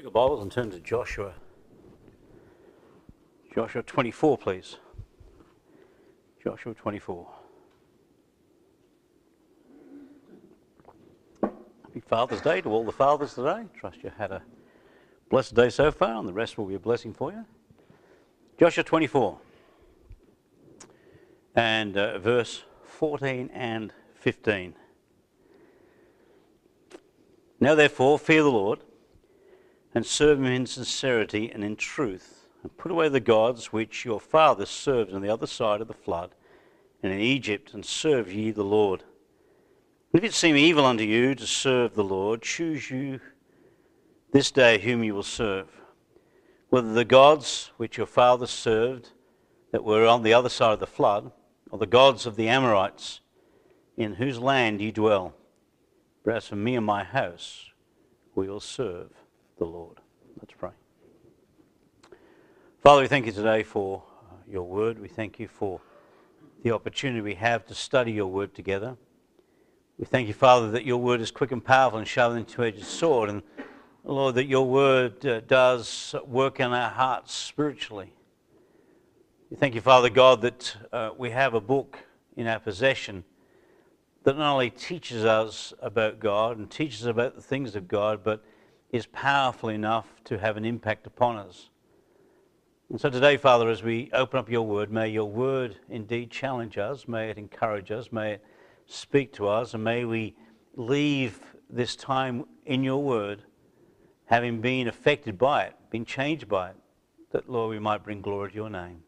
Take your Bibles and turn to Joshua. Joshua 24, please. Joshua 24. Happy Father's Day to all the fathers today. Trust you had a blessed day so far, and the rest will be a blessing for you. Joshua 24 and uh, verse 14 and 15. Now, therefore, fear the Lord and serve him in sincerity and in truth, and put away the gods which your fathers served on the other side of the flood and in Egypt, and serve ye the Lord. If it seem evil unto you to serve the Lord, choose you this day whom you will serve, whether the gods which your fathers served that were on the other side of the flood, or the gods of the Amorites, in whose land ye dwell. But as for me and my house, we will serve the Lord. Let's pray. Father, we thank you today for uh, your word. We thank you for the opportunity we have to study your word together. We thank you, Father, that your word is quick and powerful and sharper than two-edged sword, and Lord, that your word uh, does work in our hearts spiritually. We thank you, Father God, that uh, we have a book in our possession that not only teaches us about God and teaches us about the things of God, but is powerful enough to have an impact upon us. And so today, Father, as we open up your word, may your word indeed challenge us, may it encourage us, may it speak to us, and may we leave this time in your word having been affected by it, been changed by it, that, Lord, we might bring glory to your name.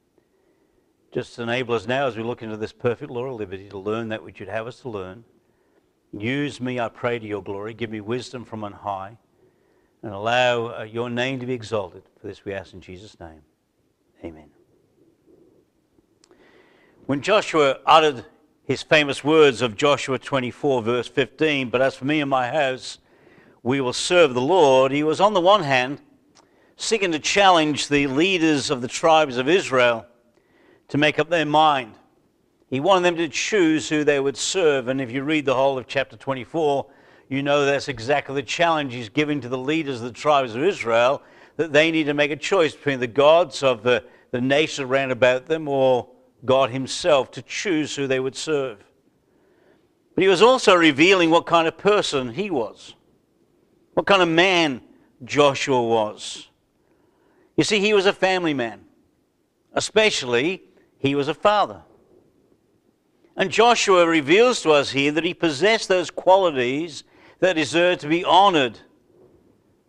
Just enable us now as we look into this perfect law of liberty to learn that which you'd have us to learn. Use me, I pray, to your glory. Give me wisdom from on high and allow uh, your name to be exalted. For this we ask in Jesus' name. Amen. When Joshua uttered his famous words of Joshua 24, verse 15, but as for me and my house, we will serve the Lord, he was on the one hand seeking to challenge the leaders of the tribes of Israel to make up their mind. He wanted them to choose who they would serve, and if you read the whole of chapter 24, you know that's exactly the challenge he's giving to the leaders of the tribes of Israel that they need to make a choice between the gods of the, the nation around about them or God Himself to choose who they would serve. But he was also revealing what kind of person he was, what kind of man Joshua was. You see, he was a family man, especially he was a father. And Joshua reveals to us here that he possessed those qualities that deserve to be honored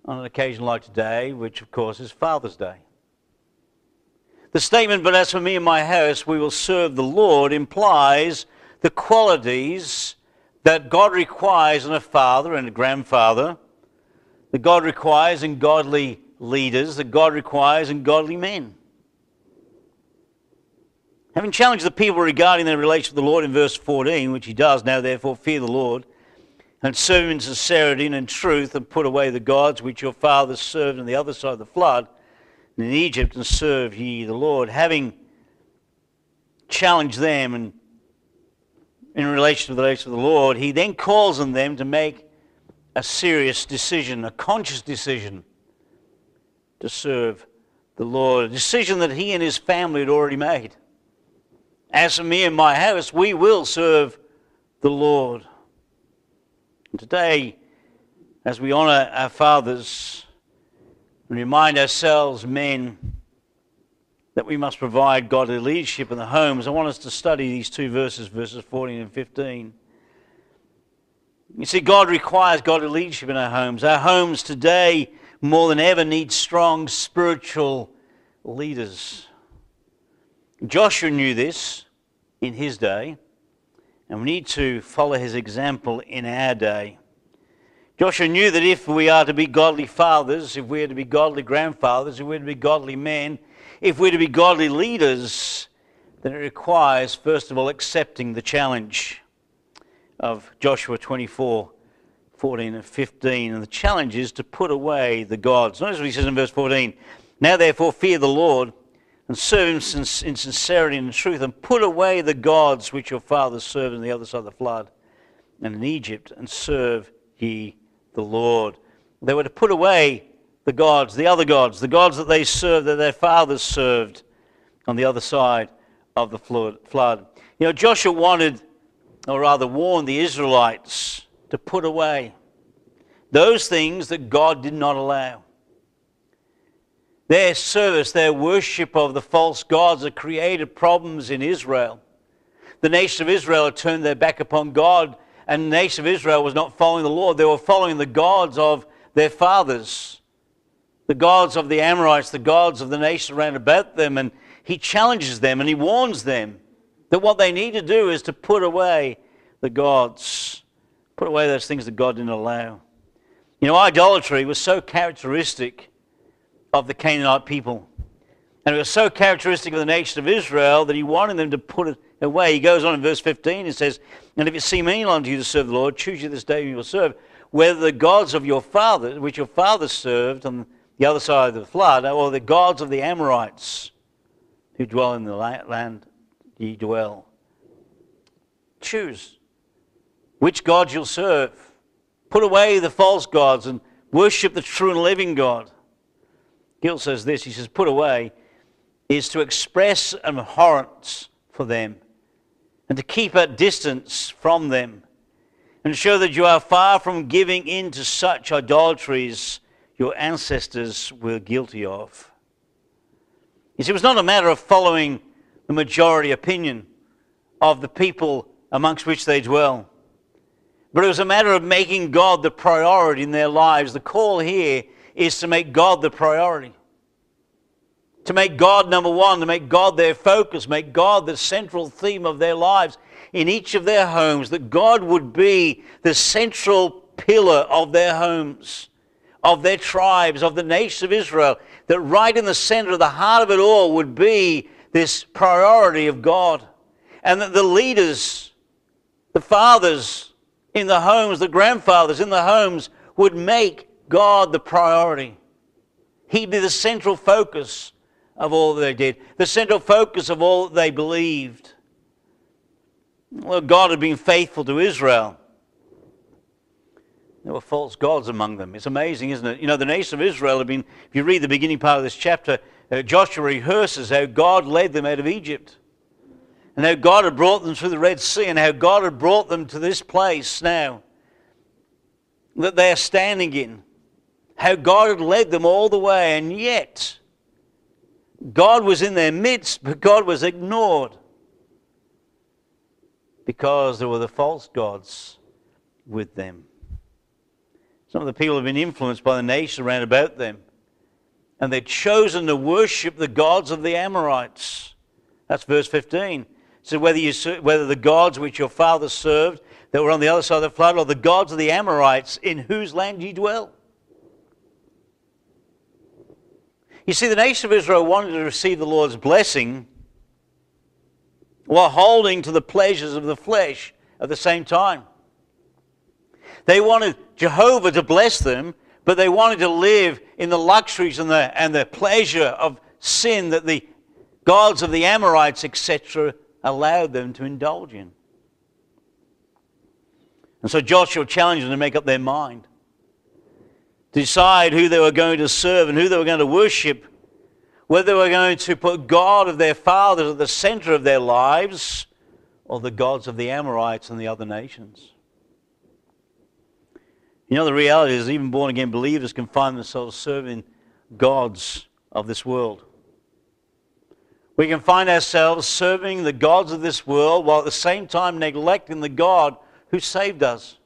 on an occasion like today, which of course is Father's Day. The statement, but as for me and my house, we will serve the Lord, implies the qualities that God requires in a father and a grandfather, that God requires in godly leaders, that God requires in godly men. Having challenged the people regarding their relation to the Lord in verse 14, which he does, now therefore fear the Lord and serve in sincerity and in truth, and put away the gods which your fathers served on the other side of the flood, in Egypt, and serve ye the Lord. Having challenged them and in relation to the relation of the Lord, he then calls on them to make a serious decision, a conscious decision to serve the Lord, a decision that he and his family had already made. As for me and my house, we will serve the Lord. And today, as we honor our fathers and remind ourselves, men, that we must provide godly leadership in the homes, I want us to study these two verses, verses 14 and 15. You see, God requires godly leadership in our homes. Our homes today, more than ever, need strong spiritual leaders. Joshua knew this in his day. And we need to follow his example in our day. Joshua knew that if we are to be godly fathers, if we are to be godly grandfathers, if we're to be godly men, if we're to be godly leaders, then it requires, first of all, accepting the challenge of Joshua 24, 14 and 15. And the challenge is to put away the gods. Notice what he says in verse 14. Now therefore fear the Lord and serve him in sincerity and truth, and put away the gods which your fathers served on the other side of the flood and in Egypt, and serve ye the Lord. They were to put away the gods, the other gods, the gods that they served, that their fathers served on the other side of the flood. You know, Joshua wanted, or rather warned the Israelites to put away those things that God did not allow. Their service, their worship of the false gods had created problems in Israel. The nation of Israel had turned their back upon God, and the nation of Israel was not following the Lord. They were following the gods of their fathers, the gods of the Amorites, the gods of the nation around about them. And he challenges them and he warns them that what they need to do is to put away the gods, put away those things that God didn't allow. You know, idolatry was so characteristic of the Canaanite people. And it was so characteristic of the nation of Israel that he wanted them to put it away. He goes on in verse 15 and says, And if it seem any unto you to serve the Lord, choose you this day whom you will serve, whether the gods of your fathers, which your fathers served on the other side of the flood, or the gods of the Amorites who dwell in the land ye dwell. Choose which God you'll serve. Put away the false gods and worship the true and living God. Gill says this, he says, put away is to express abhorrence for them and to keep at distance from them and show that you are far from giving in to such idolatries your ancestors were guilty of. You see, it was not a matter of following the majority opinion of the people amongst which they dwell, but it was a matter of making God the priority in their lives. The call here is to make God the priority. To make God number one, to make God their focus, make God the central theme of their lives in each of their homes, that God would be the central pillar of their homes, of their tribes, of the nation of Israel, that right in the center of the heart of it all would be this priority of God. And that the leaders, the fathers in the homes, the grandfathers in the homes would make God the priority. He'd be the central focus of all they did, the central focus of all they believed. Well, God had been faithful to Israel. There were false gods among them. It's amazing, isn't it? You know, the nation of Israel had been, if you read the beginning part of this chapter, uh, Joshua rehearses how God led them out of Egypt. And how God had brought them through the Red Sea and how God had brought them to this place now that they are standing in. How God had led them all the way, and yet God was in their midst, but God was ignored because there were the false gods with them. Some of the people have been influenced by the nation around about them, and they'd chosen to worship the gods of the Amorites. That's verse 15. So whether, you, whether the gods which your fathers served that were on the other side of the flood, or the gods of the Amorites in whose land ye dwell. You see, the nation of Israel wanted to receive the Lord's blessing while holding to the pleasures of the flesh at the same time. They wanted Jehovah to bless them, but they wanted to live in the luxuries and the, and the pleasure of sin that the gods of the Amorites, etc., allowed them to indulge in. And so Joshua challenged them to make up their mind decide who they were going to serve and who they were going to worship, whether they were going to put God of their fathers at the center of their lives or the gods of the Amorites and the other nations. You know, the reality is, even born again believers can find themselves serving gods of this world. We can find ourselves serving the gods of this world while at the same time neglecting the God who saved us.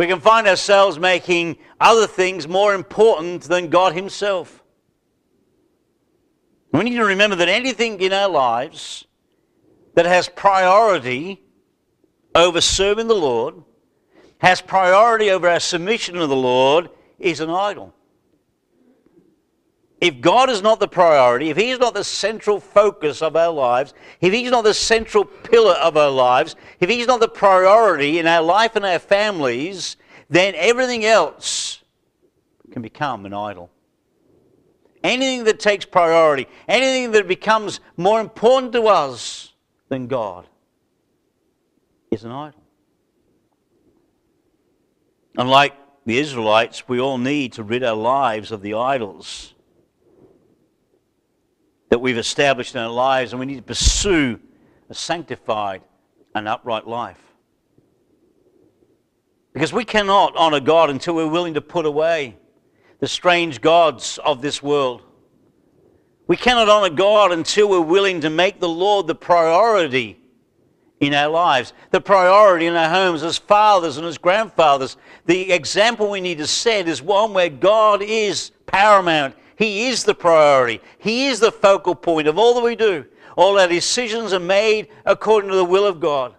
We can find ourselves making other things more important than God Himself. We need to remember that anything in our lives that has priority over serving the Lord, has priority over our submission to the Lord, is an idol. If God is not the priority, if He's not the central focus of our lives, if He's not the central pillar of our lives, if He's not the priority in our life and our families, then everything else can become an idol. Anything that takes priority, anything that becomes more important to us than God, is an idol. Unlike the Israelites, we all need to rid our lives of the idols that we've established in our lives, and we need to pursue a sanctified and upright life. Because we cannot honor God until we're willing to put away the strange gods of this world. We cannot honor God until we're willing to make the Lord the priority in our lives, the priority in our homes as fathers and as grandfathers. The example we need to set is one where God is paramount. He is the priority. He is the focal point of all that we do. All our decisions are made according to the will of God.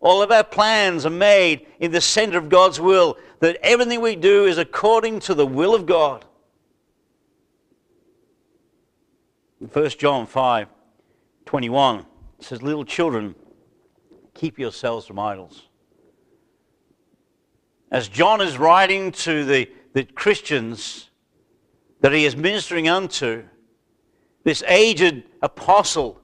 All of our plans are made in the center of God's will. That everything we do is according to the will of God. In 1 John 5 21, says, Little children, keep yourselves from idols. As John is writing to the, the Christians that he is ministering unto, this aged apostle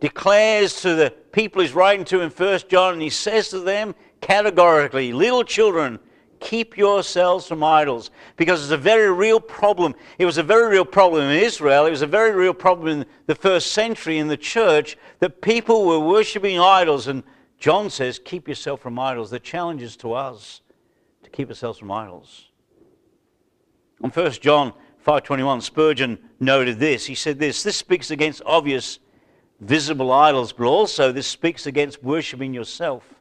declares to the people he's writing to in 1 John, and he says to them categorically, Little children, keep yourselves from idols. Because it's a very real problem. It was a very real problem in Israel. It was a very real problem in the first century in the church that people were worshipping idols. And John says, keep yourself from idols. The challenge is to us to keep ourselves from idols. On 1 John 5.21, Spurgeon noted this. He said this, this speaks against obvious visible idols, but also this speaks against worshipping yourself.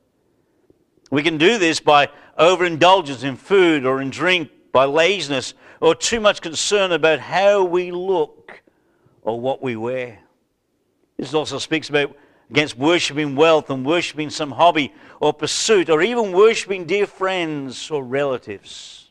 We can do this by overindulgence in food or in drink, by laziness, or too much concern about how we look or what we wear. This also speaks about against worshipping wealth and worshipping some hobby or pursuit, or even worshipping dear friends or relatives.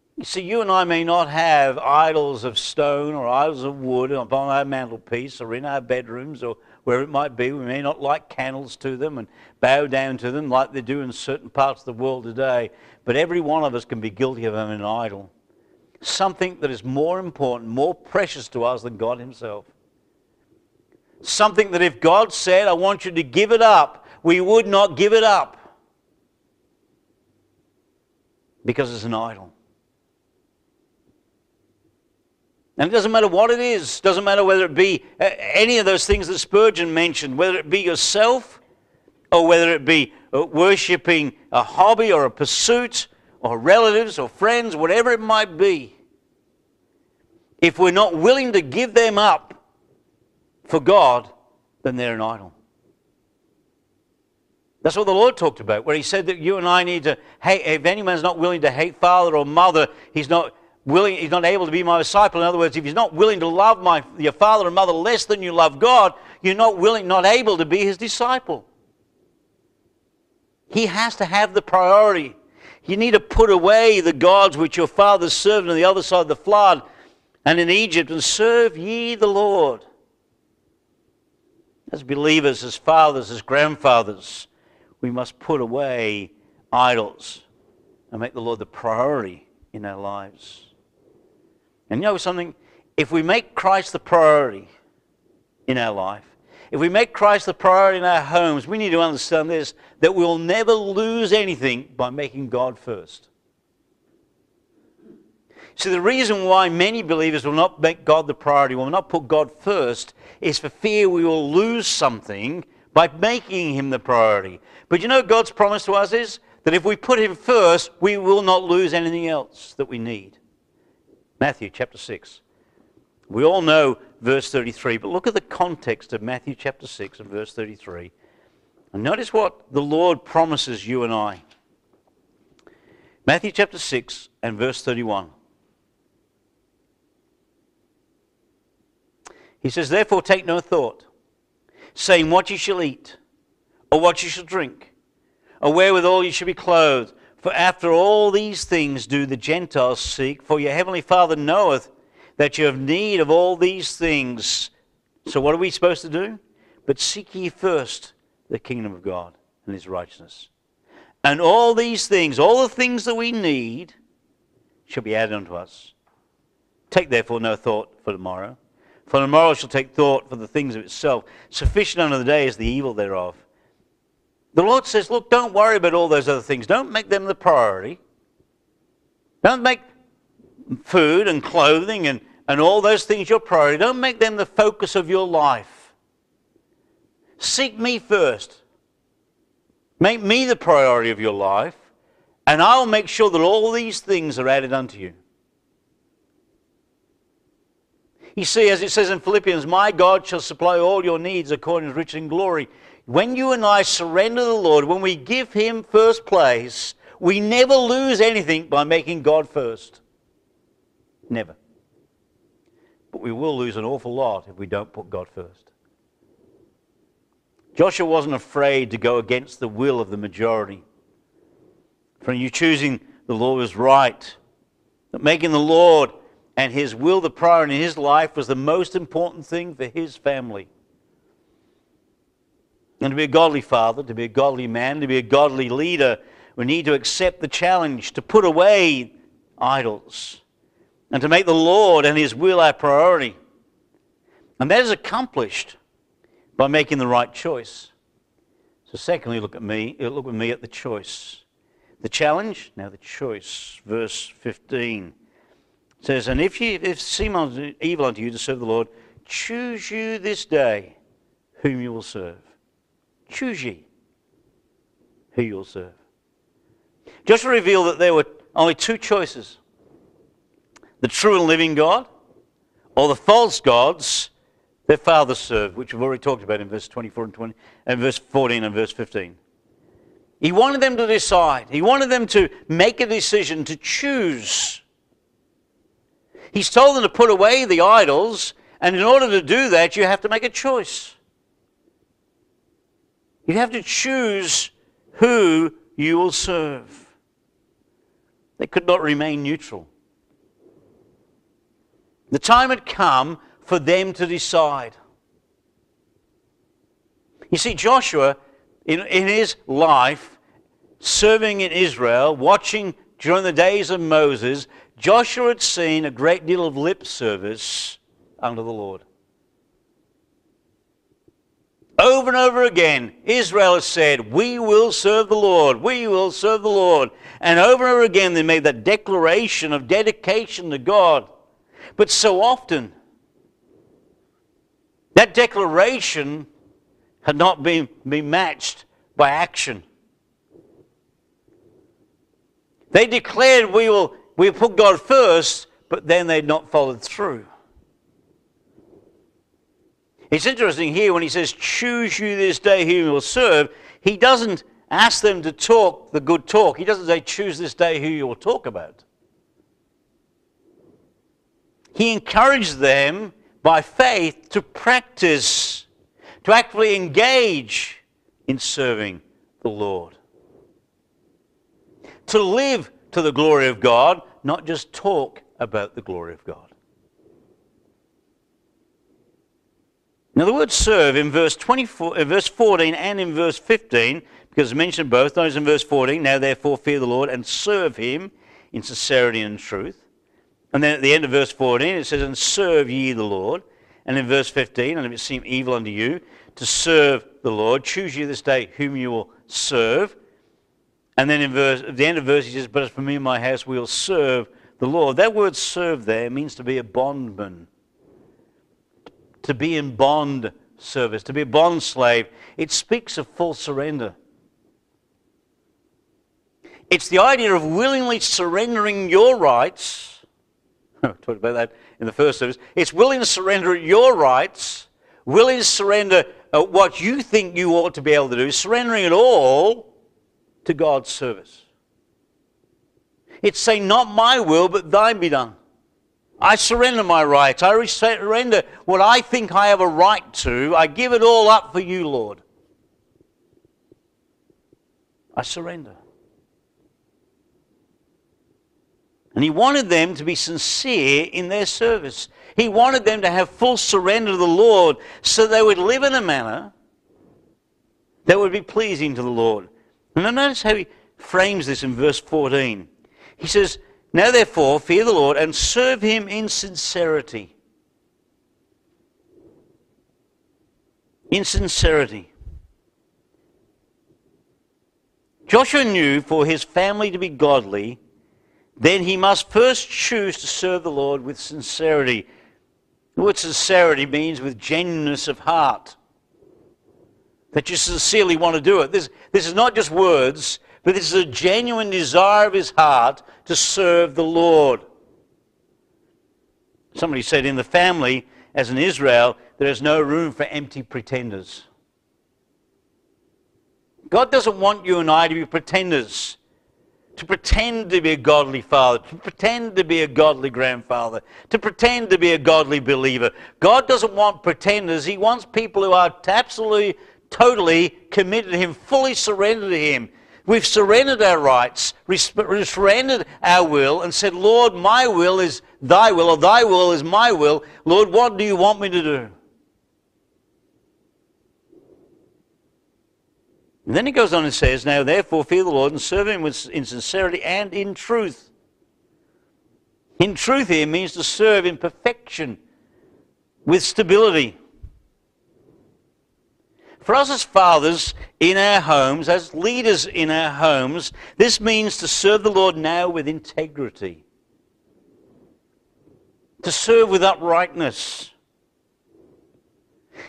You see, you and I may not have idols of stone or idols of wood upon our mantelpiece or in our bedrooms or where it might be. We may not light candles to them and bow down to them like they do in certain parts of the world today. But every one of us can be guilty of having an idol. Something that is more important, more precious to us than God Himself. Something that if God said, I want you to give it up, we would not give it up. Because it's an idol. And it doesn't matter what it is, doesn't matter whether it be uh, any of those things that Spurgeon mentioned, whether it be yourself or whether it be uh, worshipping a hobby or a pursuit or relatives or friends, whatever it might be. If we're not willing to give them up for God, then they're an idol. That's what the Lord talked about, where He said that you and I need to hate. If anyone's not willing to hate father or mother, he's not willing, he's not able to be my disciple. In other words, if he's not willing to love my, your father and mother less than you love God, you're not willing, not able to be his disciple. He has to have the priority. You need to put away the gods which your fathers served on the other side of the flood and in Egypt and serve ye the Lord. As believers, as fathers, as grandfathers, we must put away idols and make the Lord the priority in our lives. And you know something? If we make Christ the priority in our life, if we make Christ the priority in our homes, we need to understand this that we'll never lose anything by making God first. So, the reason why many believers will not make God the priority, will not put God first, is for fear we will lose something by making Him the priority. But you know, God's promise to us is that if we put Him first, we will not lose anything else that we need. Matthew chapter 6. We all know verse 33, but look at the context of Matthew chapter 6 and verse 33. And notice what the Lord promises you and I. Matthew chapter 6 and verse 31. He says, Therefore take no thought, saying what you shall eat, or what you shall drink, or wherewithal you shall be clothed. For after all these things do the Gentiles seek, for your heavenly Father knoweth that you have need of all these things. So what are we supposed to do? But seek ye first the kingdom of God and his righteousness. And all these things, all the things that we need, shall be added unto us. Take therefore no thought for tomorrow, for tomorrow shall take thought for the things of itself. Sufficient unto the day is the evil thereof. The Lord says, look, don't worry about all those other things. Don't make them the priority. Don't make food and clothing and, and all those things your priority. Don't make them the focus of your life. Seek me first. Make me the priority of your life, and I'll make sure that all these things are added unto you. You see, as it says in Philippians, my God shall supply all your needs according to his rich in glory. When you and I surrender to the Lord, when we give him first place, we never lose anything by making God first. Never. But we will lose an awful lot if we don't put God first. Joshua wasn't afraid to go against the will of the majority. From you choosing the Lord was right. That making the Lord and his will the priority in his life was the most important thing for his family. And to be a godly father, to be a godly man, to be a godly leader, we need to accept the challenge to put away idols and to make the Lord and his will our priority. And that is accomplished by making the right choice. So, secondly, look at me. Uh, look at me at the choice. The challenge, now the choice. Verse 15 says, And if, you, if it seem evil unto you to serve the Lord, choose you this day whom you will serve. Choose ye who you will serve. Joshua revealed that there were only two choices the true and living God or the false gods their fathers served, which we've already talked about in verse 24 and 20, and verse 14 and verse 15. He wanted them to decide. He wanted them to make a decision, to choose. He's told them to put away the idols, and in order to do that, you have to make a choice. You have to choose who you will serve. They could not remain neutral. The time had come for them to decide. You see, Joshua, in, in his life, serving in Israel, watching during the days of Moses, Joshua had seen a great deal of lip service under the Lord. Over and over again, Israel has said, We will serve the Lord, we will serve the Lord. And over and over again, they made that declaration of dedication to God. But so often, that declaration had not been, been matched by action. They declared we will, we put God first, but then they'd not followed through. It's interesting here when he says, Choose you this day whom you will serve, he doesn't ask them to talk the good talk. He doesn't say, Choose this day who you will talk about. He encouraged them by faith to practice, to actually engage in serving the Lord. To live to the glory of God, not just talk about the glory of God. Now, the word serve in verse, 24, in verse 14 and in verse 15, because it's mentioned both, those in verse 14, now therefore fear the Lord and serve him in sincerity and truth. And then at the end of verse 14, it says, And serve ye the Lord. And in verse 15, and if it seem evil unto you to serve the Lord, choose you this day whom you will serve. And then in verse, at the end of verse, he says, But as for me and my house, we will serve the Lord. That word serve there means to be a bondman, to be in bond service, to be a bond slave. It speaks of full surrender. It's the idea of willingly surrendering your rights I talked about that in the first service. It's willing to surrender your rights, willing to surrender uh, what you think you ought to be able to do, surrendering it all to God's service. It's saying, Not my will, but thine be done. I surrender my rights. I surrender what I think I have a right to. I give it all up for you, Lord. I surrender. And he wanted them to be sincere in their service. He wanted them to have full surrender to the Lord so they would live in a manner that would be pleasing to the Lord. And notice how he frames this in verse 14. He says, Now therefore, fear the Lord and serve him in sincerity. In sincerity. Joshua knew for his family to be godly, then he must first choose to serve the Lord with sincerity. The word sincerity means with genuineness of heart. That you sincerely want to do it. This, this is not just words, but this is a genuine desire of his heart to serve the Lord. Somebody said in the family, as in Israel, there is no room for empty pretenders. God doesn't want you and I to be pretenders to pretend to be a godly father, to pretend to be a godly grandfather, to pretend to be a godly believer. God doesn't want pretenders. He wants people who are absolutely, totally committed to Him, fully surrendered to Him. We've surrendered our rights, we've surrendered our will, and said, Lord, my will is thy will, or thy will is my will. Lord, what do you want me to do? And then he goes on and says, Now therefore fear the Lord and serve him with, in sincerity and in truth. In truth here means to serve in perfection, with stability. For us as fathers in our homes, as leaders in our homes, this means to serve the Lord now with integrity, to serve with uprightness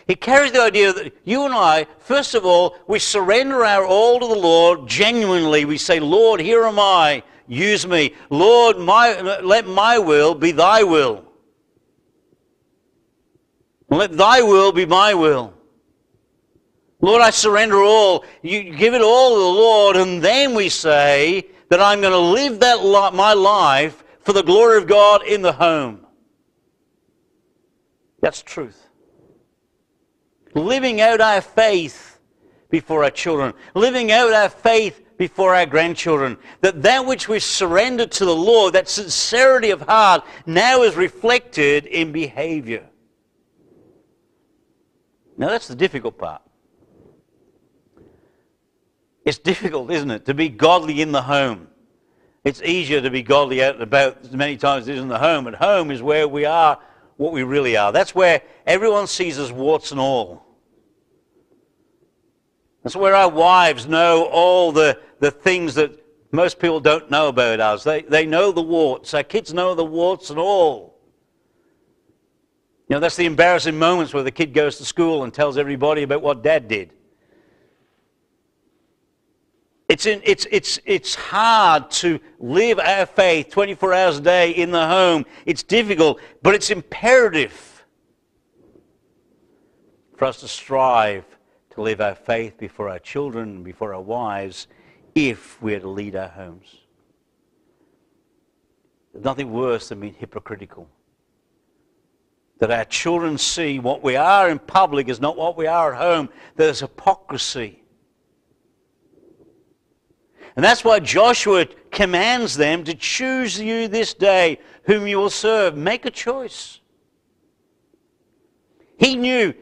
he carries the idea that you and I, first of all, we surrender our all to the Lord genuinely. We say, Lord, here am I. Use me. Lord, my, let my will be thy will. Let thy will be my will. Lord, I surrender all. You give it all to the Lord, and then we say that I'm going to live that li- my life for the glory of God in the home. That's truth living out our faith before our children, living out our faith before our grandchildren. That that which we surrendered to the Lord, that sincerity of heart, now is reflected in behavior. Now that's the difficult part. It's difficult, isn't it, to be godly in the home. It's easier to be godly out and about many times as it is in the home. At home is where we are what we really are. That's where everyone sees us warts and all. That's where our wives know all the, the things that most people don't know about us. They, they know the warts. Our kids know the warts and all. You know, that's the embarrassing moments where the kid goes to school and tells everybody about what dad did. It's, in, it's, it's, it's hard to live our faith 24 hours a day in the home. It's difficult, but it's imperative for us to strive to live our faith before our children before our wives if we're to lead our homes. There's nothing worse than being hypocritical. That our children see what we are in public is not what we are at home. There's hypocrisy. And that's why Joshua commands them to choose you this day whom you will serve. Make a choice. He knew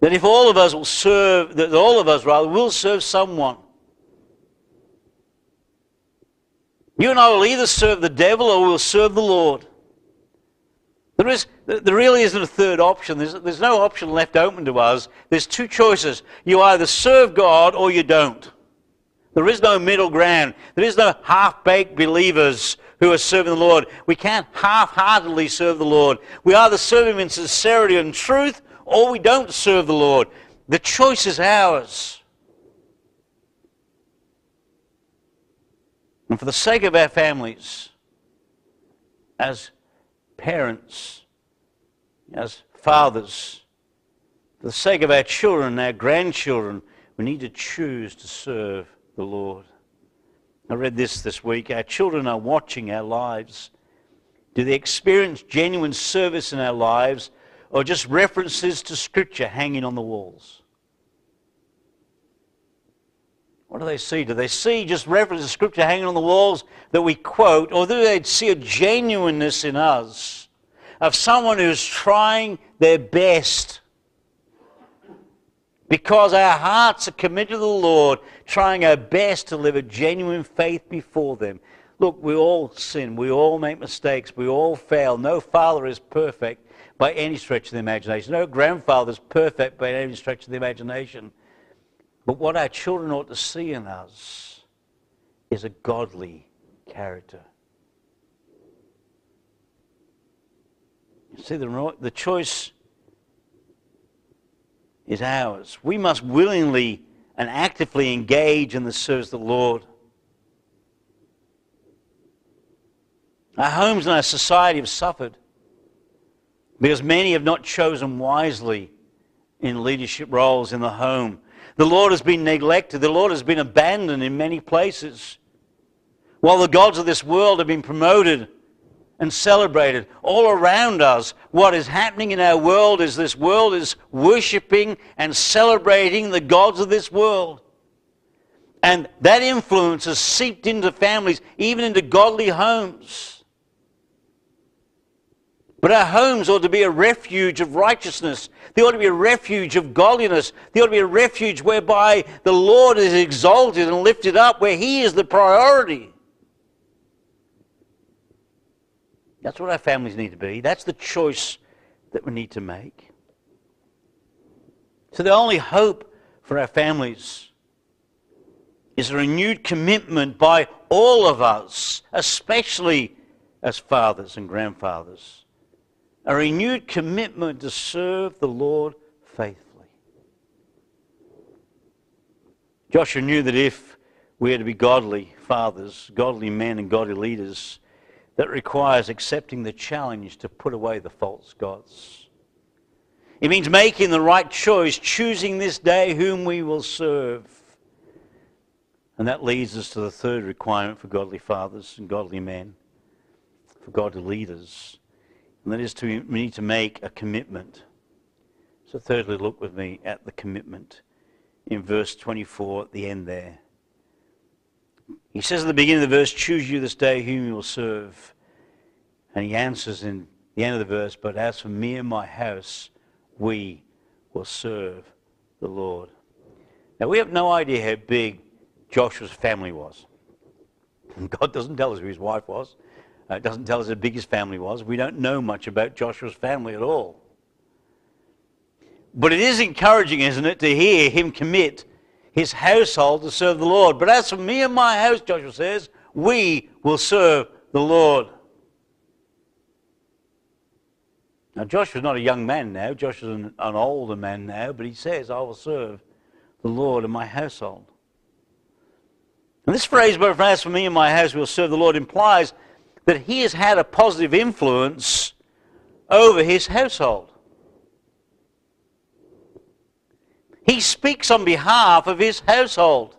that if all of us will serve, that all of us rather will serve someone. You and I will either serve the devil or we'll serve the Lord. There, is, there really isn't a third option. There's, there's no option left open to us. There's two choices. You either serve God or you don't. There is no middle ground. There is no half-baked believers who are serving the Lord. We can't half-heartedly serve the Lord. We either serve Him in sincerity and truth or we don't serve the Lord. The choice is ours. And for the sake of our families, as parents, as fathers, for the sake of our children, our grandchildren, we need to choose to serve the Lord. I read this this week. Our children are watching our lives. Do they experience genuine service in our lives or just references to Scripture hanging on the walls? What do they see? Do they see just references to Scripture hanging on the walls that we quote, or do they see a genuineness in us of someone who's trying their best? Because our hearts are committed to the Lord, trying our best to live a genuine faith before them. Look, we all sin. We all make mistakes. We all fail. No father is perfect by any stretch of the imagination. No grandfather is perfect by any stretch of the imagination. But what our children ought to see in us is a godly character. You see, the, the choice is ours. We must willingly and actively engage in the service of the Lord. Our homes and our society have suffered because many have not chosen wisely in leadership roles in the home. The Lord has been neglected. The Lord has been abandoned in many places. While the gods of this world have been promoted and celebrated all around us, what is happening in our world is this world is worshiping and celebrating the gods of this world. And that influence has seeped into families, even into godly homes. But our homes ought to be a refuge of righteousness. They ought to be a refuge of godliness. They ought to be a refuge whereby the Lord is exalted and lifted up, where He is the priority. That's what our families need to be. That's the choice that we need to make. So the only hope for our families is a renewed commitment by all of us, especially as fathers and grandfathers a renewed commitment to serve the Lord faithfully. Joshua knew that if we are to be godly fathers, godly men, and godly leaders, that requires accepting the challenge to put away the false gods. It means making the right choice, choosing this day whom we will serve. And that leads us to the third requirement for godly fathers and godly men, for godly leaders and that is to need to make a commitment. So thirdly, look with me at the commitment in verse 24 at the end there. He says at the beginning of the verse, choose you this day whom you will serve. And he answers in the end of the verse, but as for me and my house, we will serve the Lord. Now we have no idea how big Joshua's family was. God doesn't tell us who his wife was. Uh, it doesn't tell us how big his family was. We don't know much about Joshua's family at all. But it is encouraging, isn't it, to hear him commit his household to serve the Lord. But as for me and my house, Joshua says, we will serve the Lord. Now, Joshua's not a young man now. Joshua's an, an older man now, but he says, I will serve the Lord and my household. And this phrase, but as for me and my house, will serve the Lord, implies that he has had a positive influence over his household. He speaks on behalf of his household.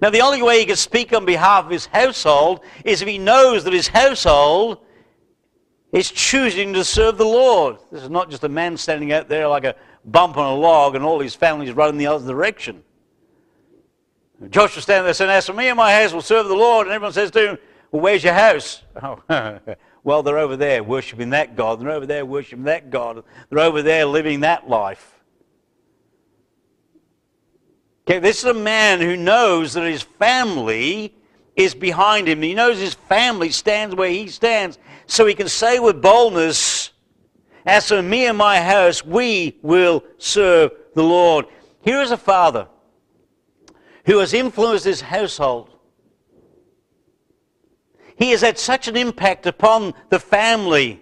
Now, the only way he can speak on behalf of his household is if he knows that his household is choosing to serve the Lord. This is not just a man standing out there like a bump on a log and all his family's running the other direction. Joshua standing there saying, As for me and my house will serve the Lord, and everyone says to him, well, where's your house? Oh, well, they're over there worshiping that God. They're over there worshiping that God. They're over there living that life. Okay, this is a man who knows that his family is behind him. He knows his family stands where he stands. So he can say with boldness, As for me and my house, we will serve the Lord. Here is a father who has influenced his household he has had such an impact upon the family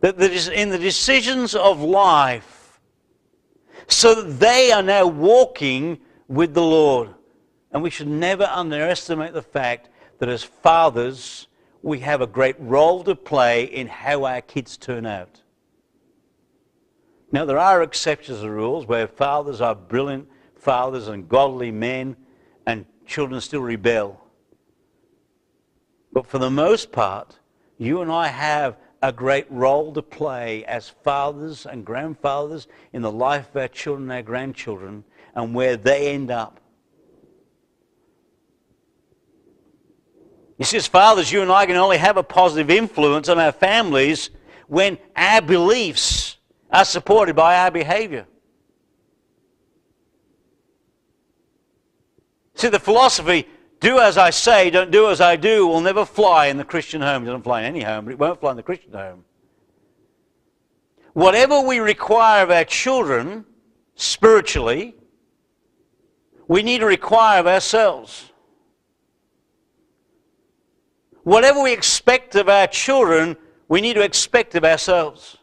that in the decisions of life, so that they are now walking with the Lord. And we should never underestimate the fact that as fathers, we have a great role to play in how our kids turn out. Now, there are exceptions to rules where fathers are brilliant fathers and godly men, and children still rebel. But for the most part, you and I have a great role to play as fathers and grandfathers in the life of our children and our grandchildren and where they end up. You see, as fathers, you and I can only have a positive influence on our families when our beliefs are supported by our behavior. See, the philosophy do as I say, don't do as I do will never fly in the Christian home. It doesn't fly in any home, but it won't fly in the Christian home. Whatever we require of our children spiritually, we need to require of ourselves. Whatever we expect of our children, we need to expect of ourselves.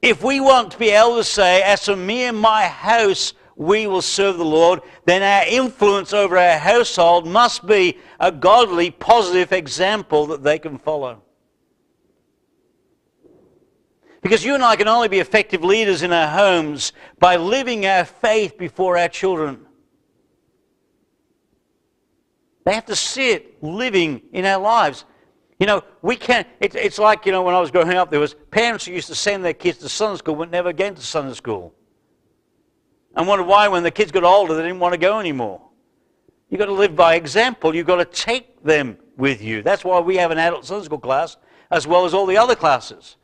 If we want to be able to say, as for me and my house, we will serve the Lord, then our influence over our household must be a godly, positive example that they can follow. Because you and I can only be effective leaders in our homes by living our faith before our children. They have to see it living in our lives. You know, we can't, it, it's like, you know, when I was growing up, there was parents who used to send their kids to Sunday school but never again to Sunday school. And wondered why when the kids got older they didn't want to go anymore. You've got to live by example. You've got to take them with you. That's why we have an adult Sunday school class as well as all the other classes.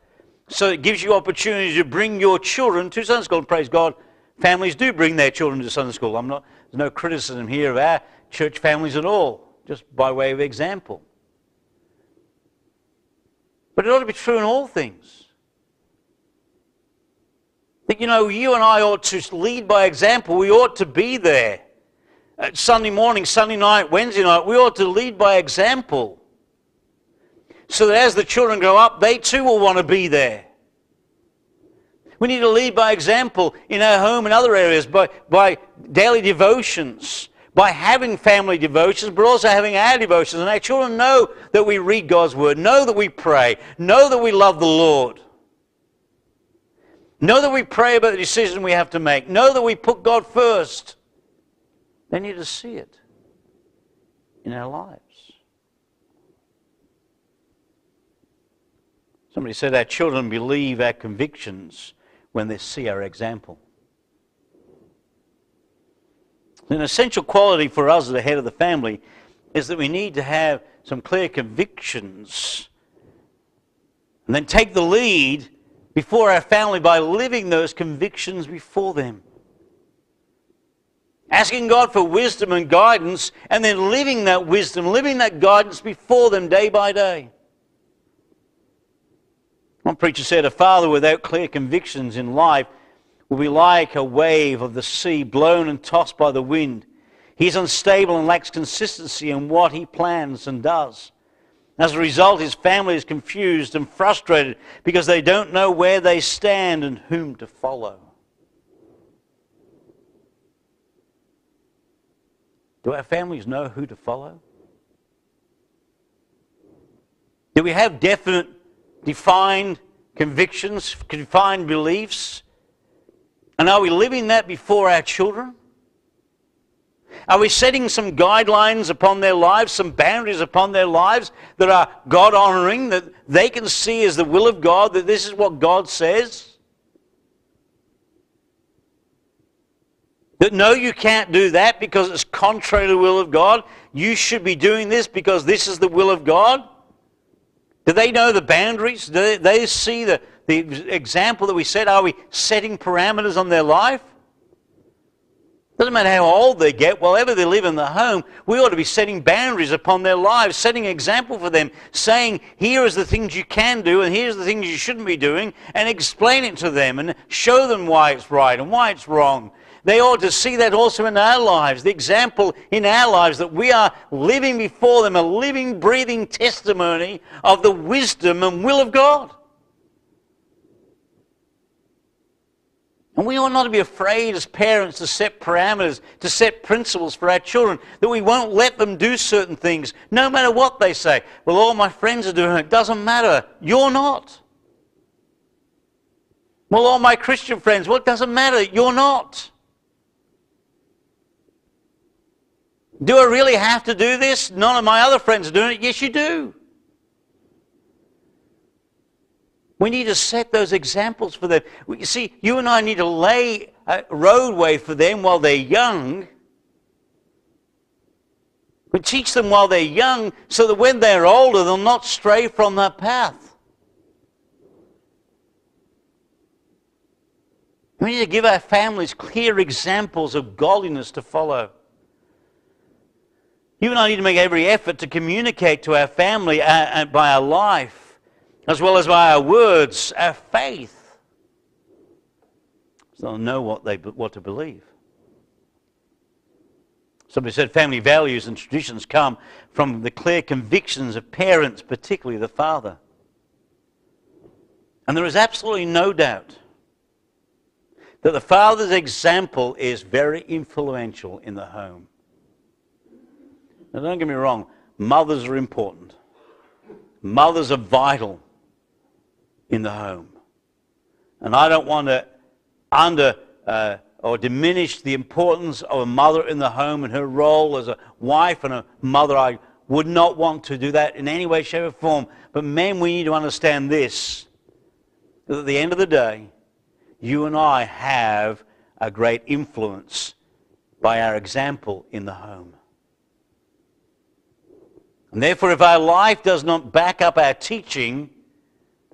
So it gives you opportunity to bring your children to Sunday school. And praise God, families do bring their children to Sunday school. I'm not, there's no criticism here of our church families at all, just by way of example. But it ought to be true in all things. That, you know, you and I ought to lead by example. We ought to be there. Sunday morning, Sunday night, Wednesday night, we ought to lead by example. So that as the children grow up, they too will want to be there. We need to lead by example in our home and other areas by, by daily devotions, by having family devotions, but also having our devotions. And our children know that we read God's Word, know that we pray, know that we love the Lord. Know that we pray about the decision we have to make. Know that we put God first. They need to see it in our lives. Somebody said our children believe our convictions when they see our example. An essential quality for us as the head of the family is that we need to have some clear convictions and then take the lead before our family by living those convictions before them. Asking God for wisdom and guidance and then living that wisdom, living that guidance before them day by day. One preacher said, A father without clear convictions in life will be like a wave of the sea blown and tossed by the wind. He's unstable and lacks consistency in what he plans and does. As a result, his family is confused and frustrated because they don't know where they stand and whom to follow. Do our families know who to follow? Do we have definite, defined convictions, defined beliefs? And are we living that before our children? Are we setting some guidelines upon their lives, some boundaries upon their lives that are God honoring, that they can see as the will of God, that this is what God says? That no, you can't do that because it's contrary to the will of God. You should be doing this because this is the will of God. Do they know the boundaries? Do they, they see the, the example that we set? Are we setting parameters on their life? Doesn't matter how old they get, wherever they live in the home, we ought to be setting boundaries upon their lives, setting example for them, saying, here is the things you can do and here's the things you shouldn't be doing, and explain it to them and show them why it's right and why it's wrong. They ought to see that also in our lives, the example in our lives that we are living before them, a living, breathing testimony of the wisdom and will of God. And we ought not to be afraid as parents to set parameters, to set principles for our children, that we won't let them do certain things, no matter what they say. Well, all my friends are doing it. Doesn't matter. You're not. Well, all my Christian friends, well, it doesn't matter. You're not. Do I really have to do this? None of my other friends are doing it. Yes, you do. We need to set those examples for them. You see, you and I need to lay a roadway for them while they're young. We teach them while they're young so that when they're older, they'll not stray from that path. We need to give our families clear examples of godliness to follow. You and I need to make every effort to communicate to our family uh, uh, by our life as well as by our words, our faith. so they'll know what, they, what to believe. Somebody said family values and traditions come from the clear convictions of parents, particularly the father. And there is absolutely no doubt that the father's example is very influential in the home. Now, don't get me wrong, mothers are important. Mothers are vital in the home. And I don't want to under uh, or diminish the importance of a mother in the home and her role as a wife and a mother. I would not want to do that in any way, shape, or form. But men, we need to understand this that at the end of the day, you and I have a great influence by our example in the home. And therefore, if our life does not back up our teaching,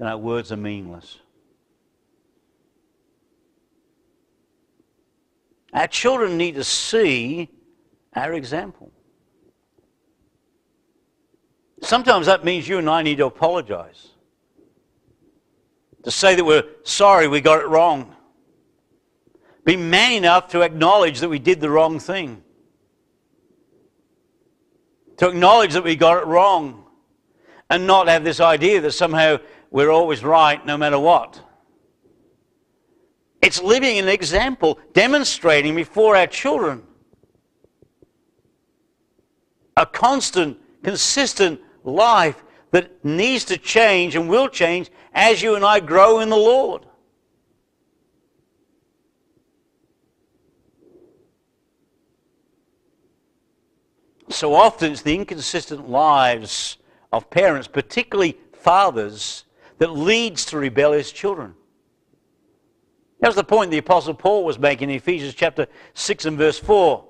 then our words are meaningless. Our children need to see our example. Sometimes that means you and I need to apologize. To say that we're sorry we got it wrong. Be man enough to acknowledge that we did the wrong thing. To acknowledge that we got it wrong. And not have this idea that somehow we're always right no matter what. It's living an example, demonstrating before our children a constant, consistent life that needs to change and will change as you and I grow in the Lord. So often it's the inconsistent lives of parents, particularly fathers, that leads to rebellious children. That was the point the Apostle Paul was making in Ephesians chapter 6 and verse 4.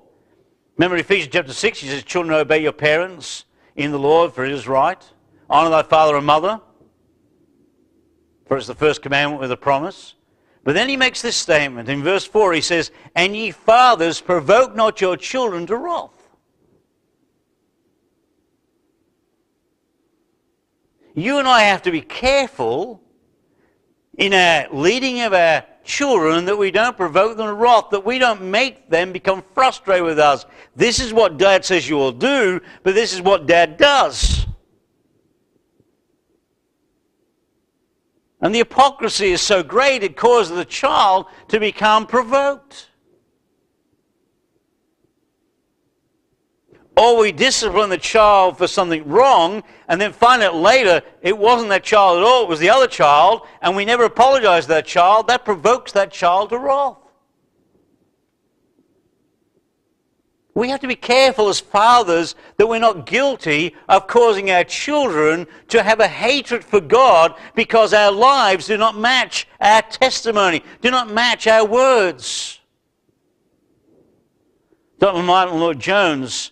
Remember Ephesians chapter 6, he says, Children, obey your parents in the Lord, for it is right. Honor thy father and mother, for it's the first commandment with a promise. But then he makes this statement. In verse 4, he says, And ye fathers, provoke not your children to wrath. You and I have to be careful in our leading of our children that we don't provoke them to wrath, that we don't make them become frustrated with us. This is what dad says you will do, but this is what dad does. And the hypocrisy is so great it causes the child to become provoked. Or we discipline the child for something wrong and then find out later it wasn't that child at all, it was the other child, and we never apologize to that child. That provokes that child to wrath. We have to be careful as fathers that we're not guilty of causing our children to have a hatred for God because our lives do not match our testimony, do not match our words. Dr. Martyn Lloyd-Jones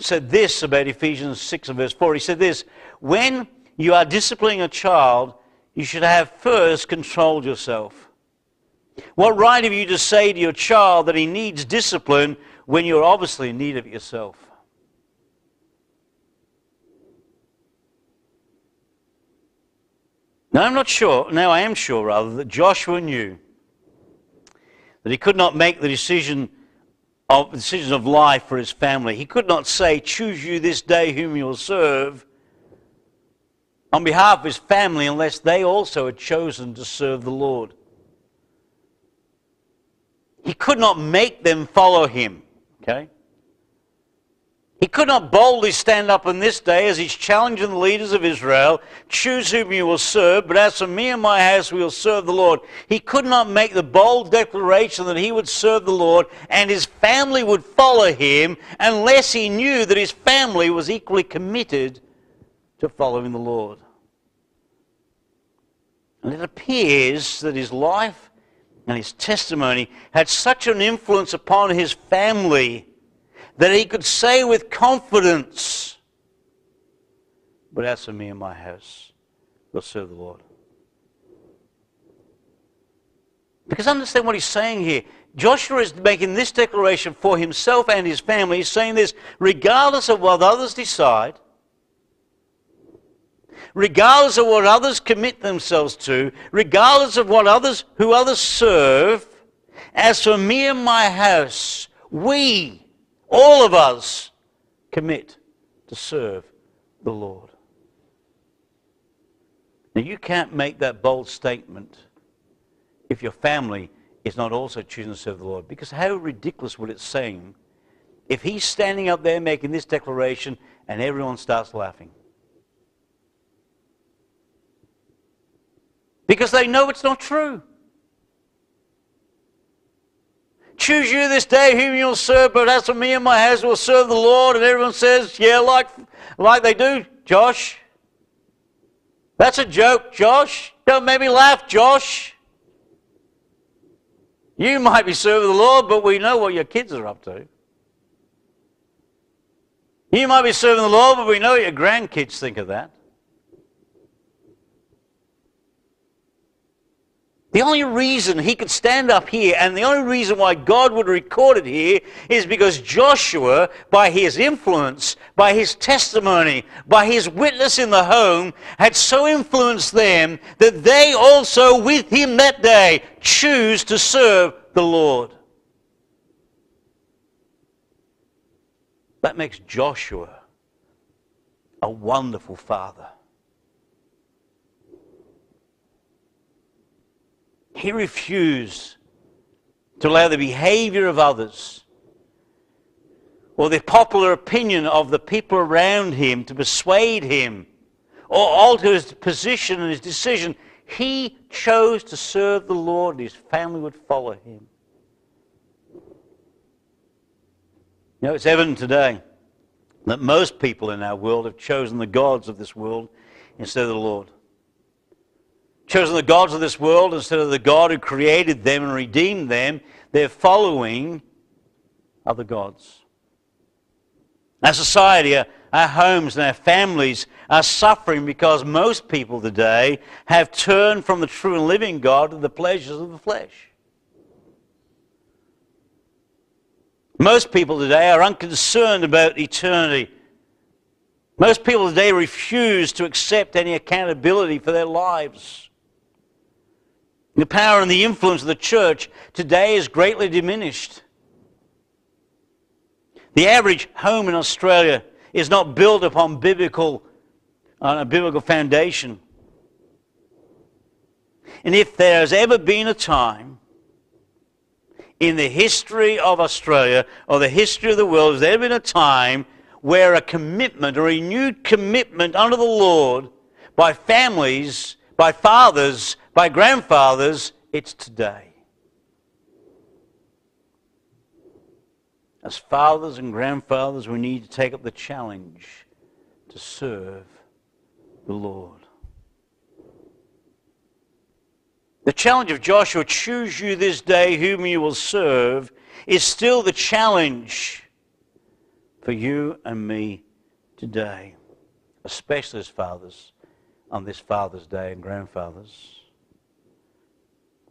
said this about Ephesians 6 and verse 4. He said this When you are disciplining a child, you should have first controlled yourself. What right have you to say to your child that he needs discipline when you're obviously in need of it yourself? Now, I'm not sure, now I am sure rather, that Joshua knew that he could not make the decision of decisions of life for his family. He could not say, Choose you this day whom you will serve on behalf of his family unless they also had chosen to serve the Lord. He could not make them follow him. Okay? He could not boldly stand up in this day as he's challenging the leaders of Israel, choose whom you will serve, but as for me and my house, we will serve the Lord. He could not make the bold declaration that he would serve the Lord and his family would follow him unless he knew that his family was equally committed to following the Lord. And it appears that his life and his testimony had such an influence upon his family that he could say with confidence, But as for me and my house, we'll serve the Lord. Because understand what he's saying here. Joshua is making this declaration for himself and his family. He's saying this regardless of what others decide, regardless of what others commit themselves to, regardless of what others who others serve, As for me and my house, we, all of us, commit to serve the Lord. Now, you can't make that bold statement if your family is not also choosing to serve the Lord. Because how ridiculous would it seem if he's standing up there making this declaration and everyone starts laughing? Because they know it's not true. Choose you this day whom you'll serve, but as for me and my house will serve the Lord. And everyone says, yeah, like, like they do, Josh. That's a joke, Josh. Don't make me laugh, Josh. You might be serving the Lord, but we know what your kids are up to. You might be serving the Lord, but we know what your grandkids think of that. The only reason he could stand up here and the only reason why God would record it here is because Joshua, by his influence, by his testimony, by his witness in the home, had so influenced them that they also, with him that day, choose to serve the Lord. That makes Joshua a wonderful father. He refused to allow the behavior of others or the popular opinion of the people around him to persuade him or alter his position and his decision. He chose to serve the Lord and his family would follow him. You know, it's evident today that most people in our world have chosen the gods of this world instead of the Lord chosen the gods of this world instead of the God who created them and redeemed them. They're following other gods. Our society, our homes, and our families are suffering because most people today have turned from the true and living God to the pleasures of the flesh. Most people today are unconcerned about eternity. Most people today refuse to accept any accountability for their lives. The power and the influence of the church today is greatly diminished. The average home in Australia is not built upon biblical, on a biblical foundation. And if there has ever been a time in the history of Australia or the history of the world, has there been a time where a commitment, a renewed commitment under the Lord by families, by fathers, by grandfathers, it's today. As fathers and grandfathers, we need to take up the challenge to serve the Lord. The challenge of Joshua, choose you this day whom you will serve, is still the challenge for you and me today, especially as fathers on this Father's Day and grandfathers.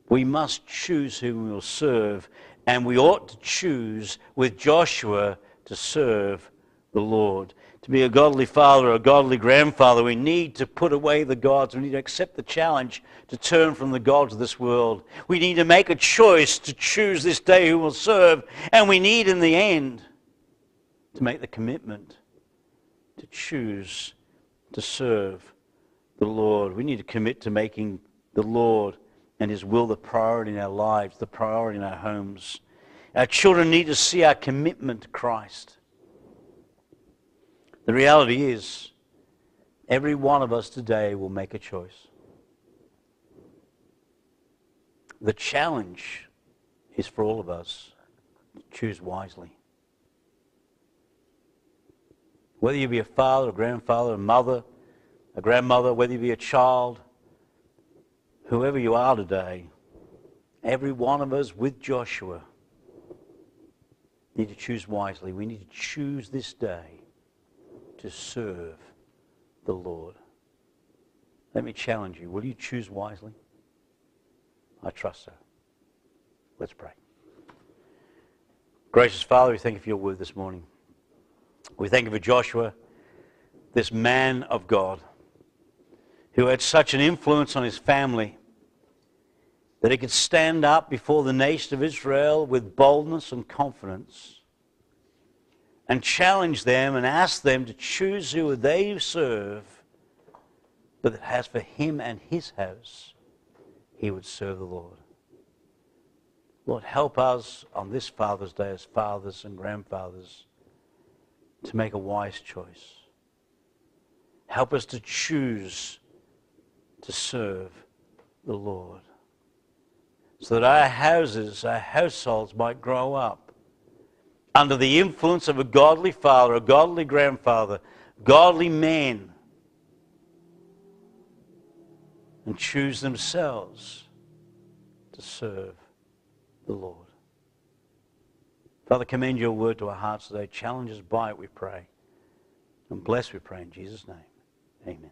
We must choose whom we will serve, and we ought to choose with Joshua to serve the Lord. To be a godly father a godly grandfather, we need to put away the gods. We need to accept the challenge to turn from the gods of this world. We need to make a choice to choose this day who will serve, and we need, in the end, to make the commitment to choose to serve the Lord. We need to commit to making the Lord and His will the priority in our lives, the priority in our homes. Our children need to see our commitment to Christ. The reality is, every one of us today will make a choice. The challenge is for all of us to choose wisely. Whether you be a father, a grandfather, a mother, a grandmother, whether you be a child, whoever you are today, every one of us with Joshua need to choose wisely. We need to choose this day to serve the Lord. Let me challenge you. Will you choose wisely? I trust so. Let's pray. Gracious Father, we thank you for your word this morning. We thank you for Joshua, this man of God, who had such an influence on his family that he could stand up before the nation of Israel with boldness and confidence and challenge them and ask them to choose who they serve, but that as for him and his house, he would serve the Lord. Lord, help us on this Father's Day as fathers and grandfathers to make a wise choice. Help us to choose to serve the Lord so that our houses, our households might grow up under the influence of a godly father, a godly grandfather, godly men, and choose themselves to serve the Lord. Father, commend your word to our hearts today. Challenge us by it, we pray. And bless, we pray, in Jesus' name. Amen.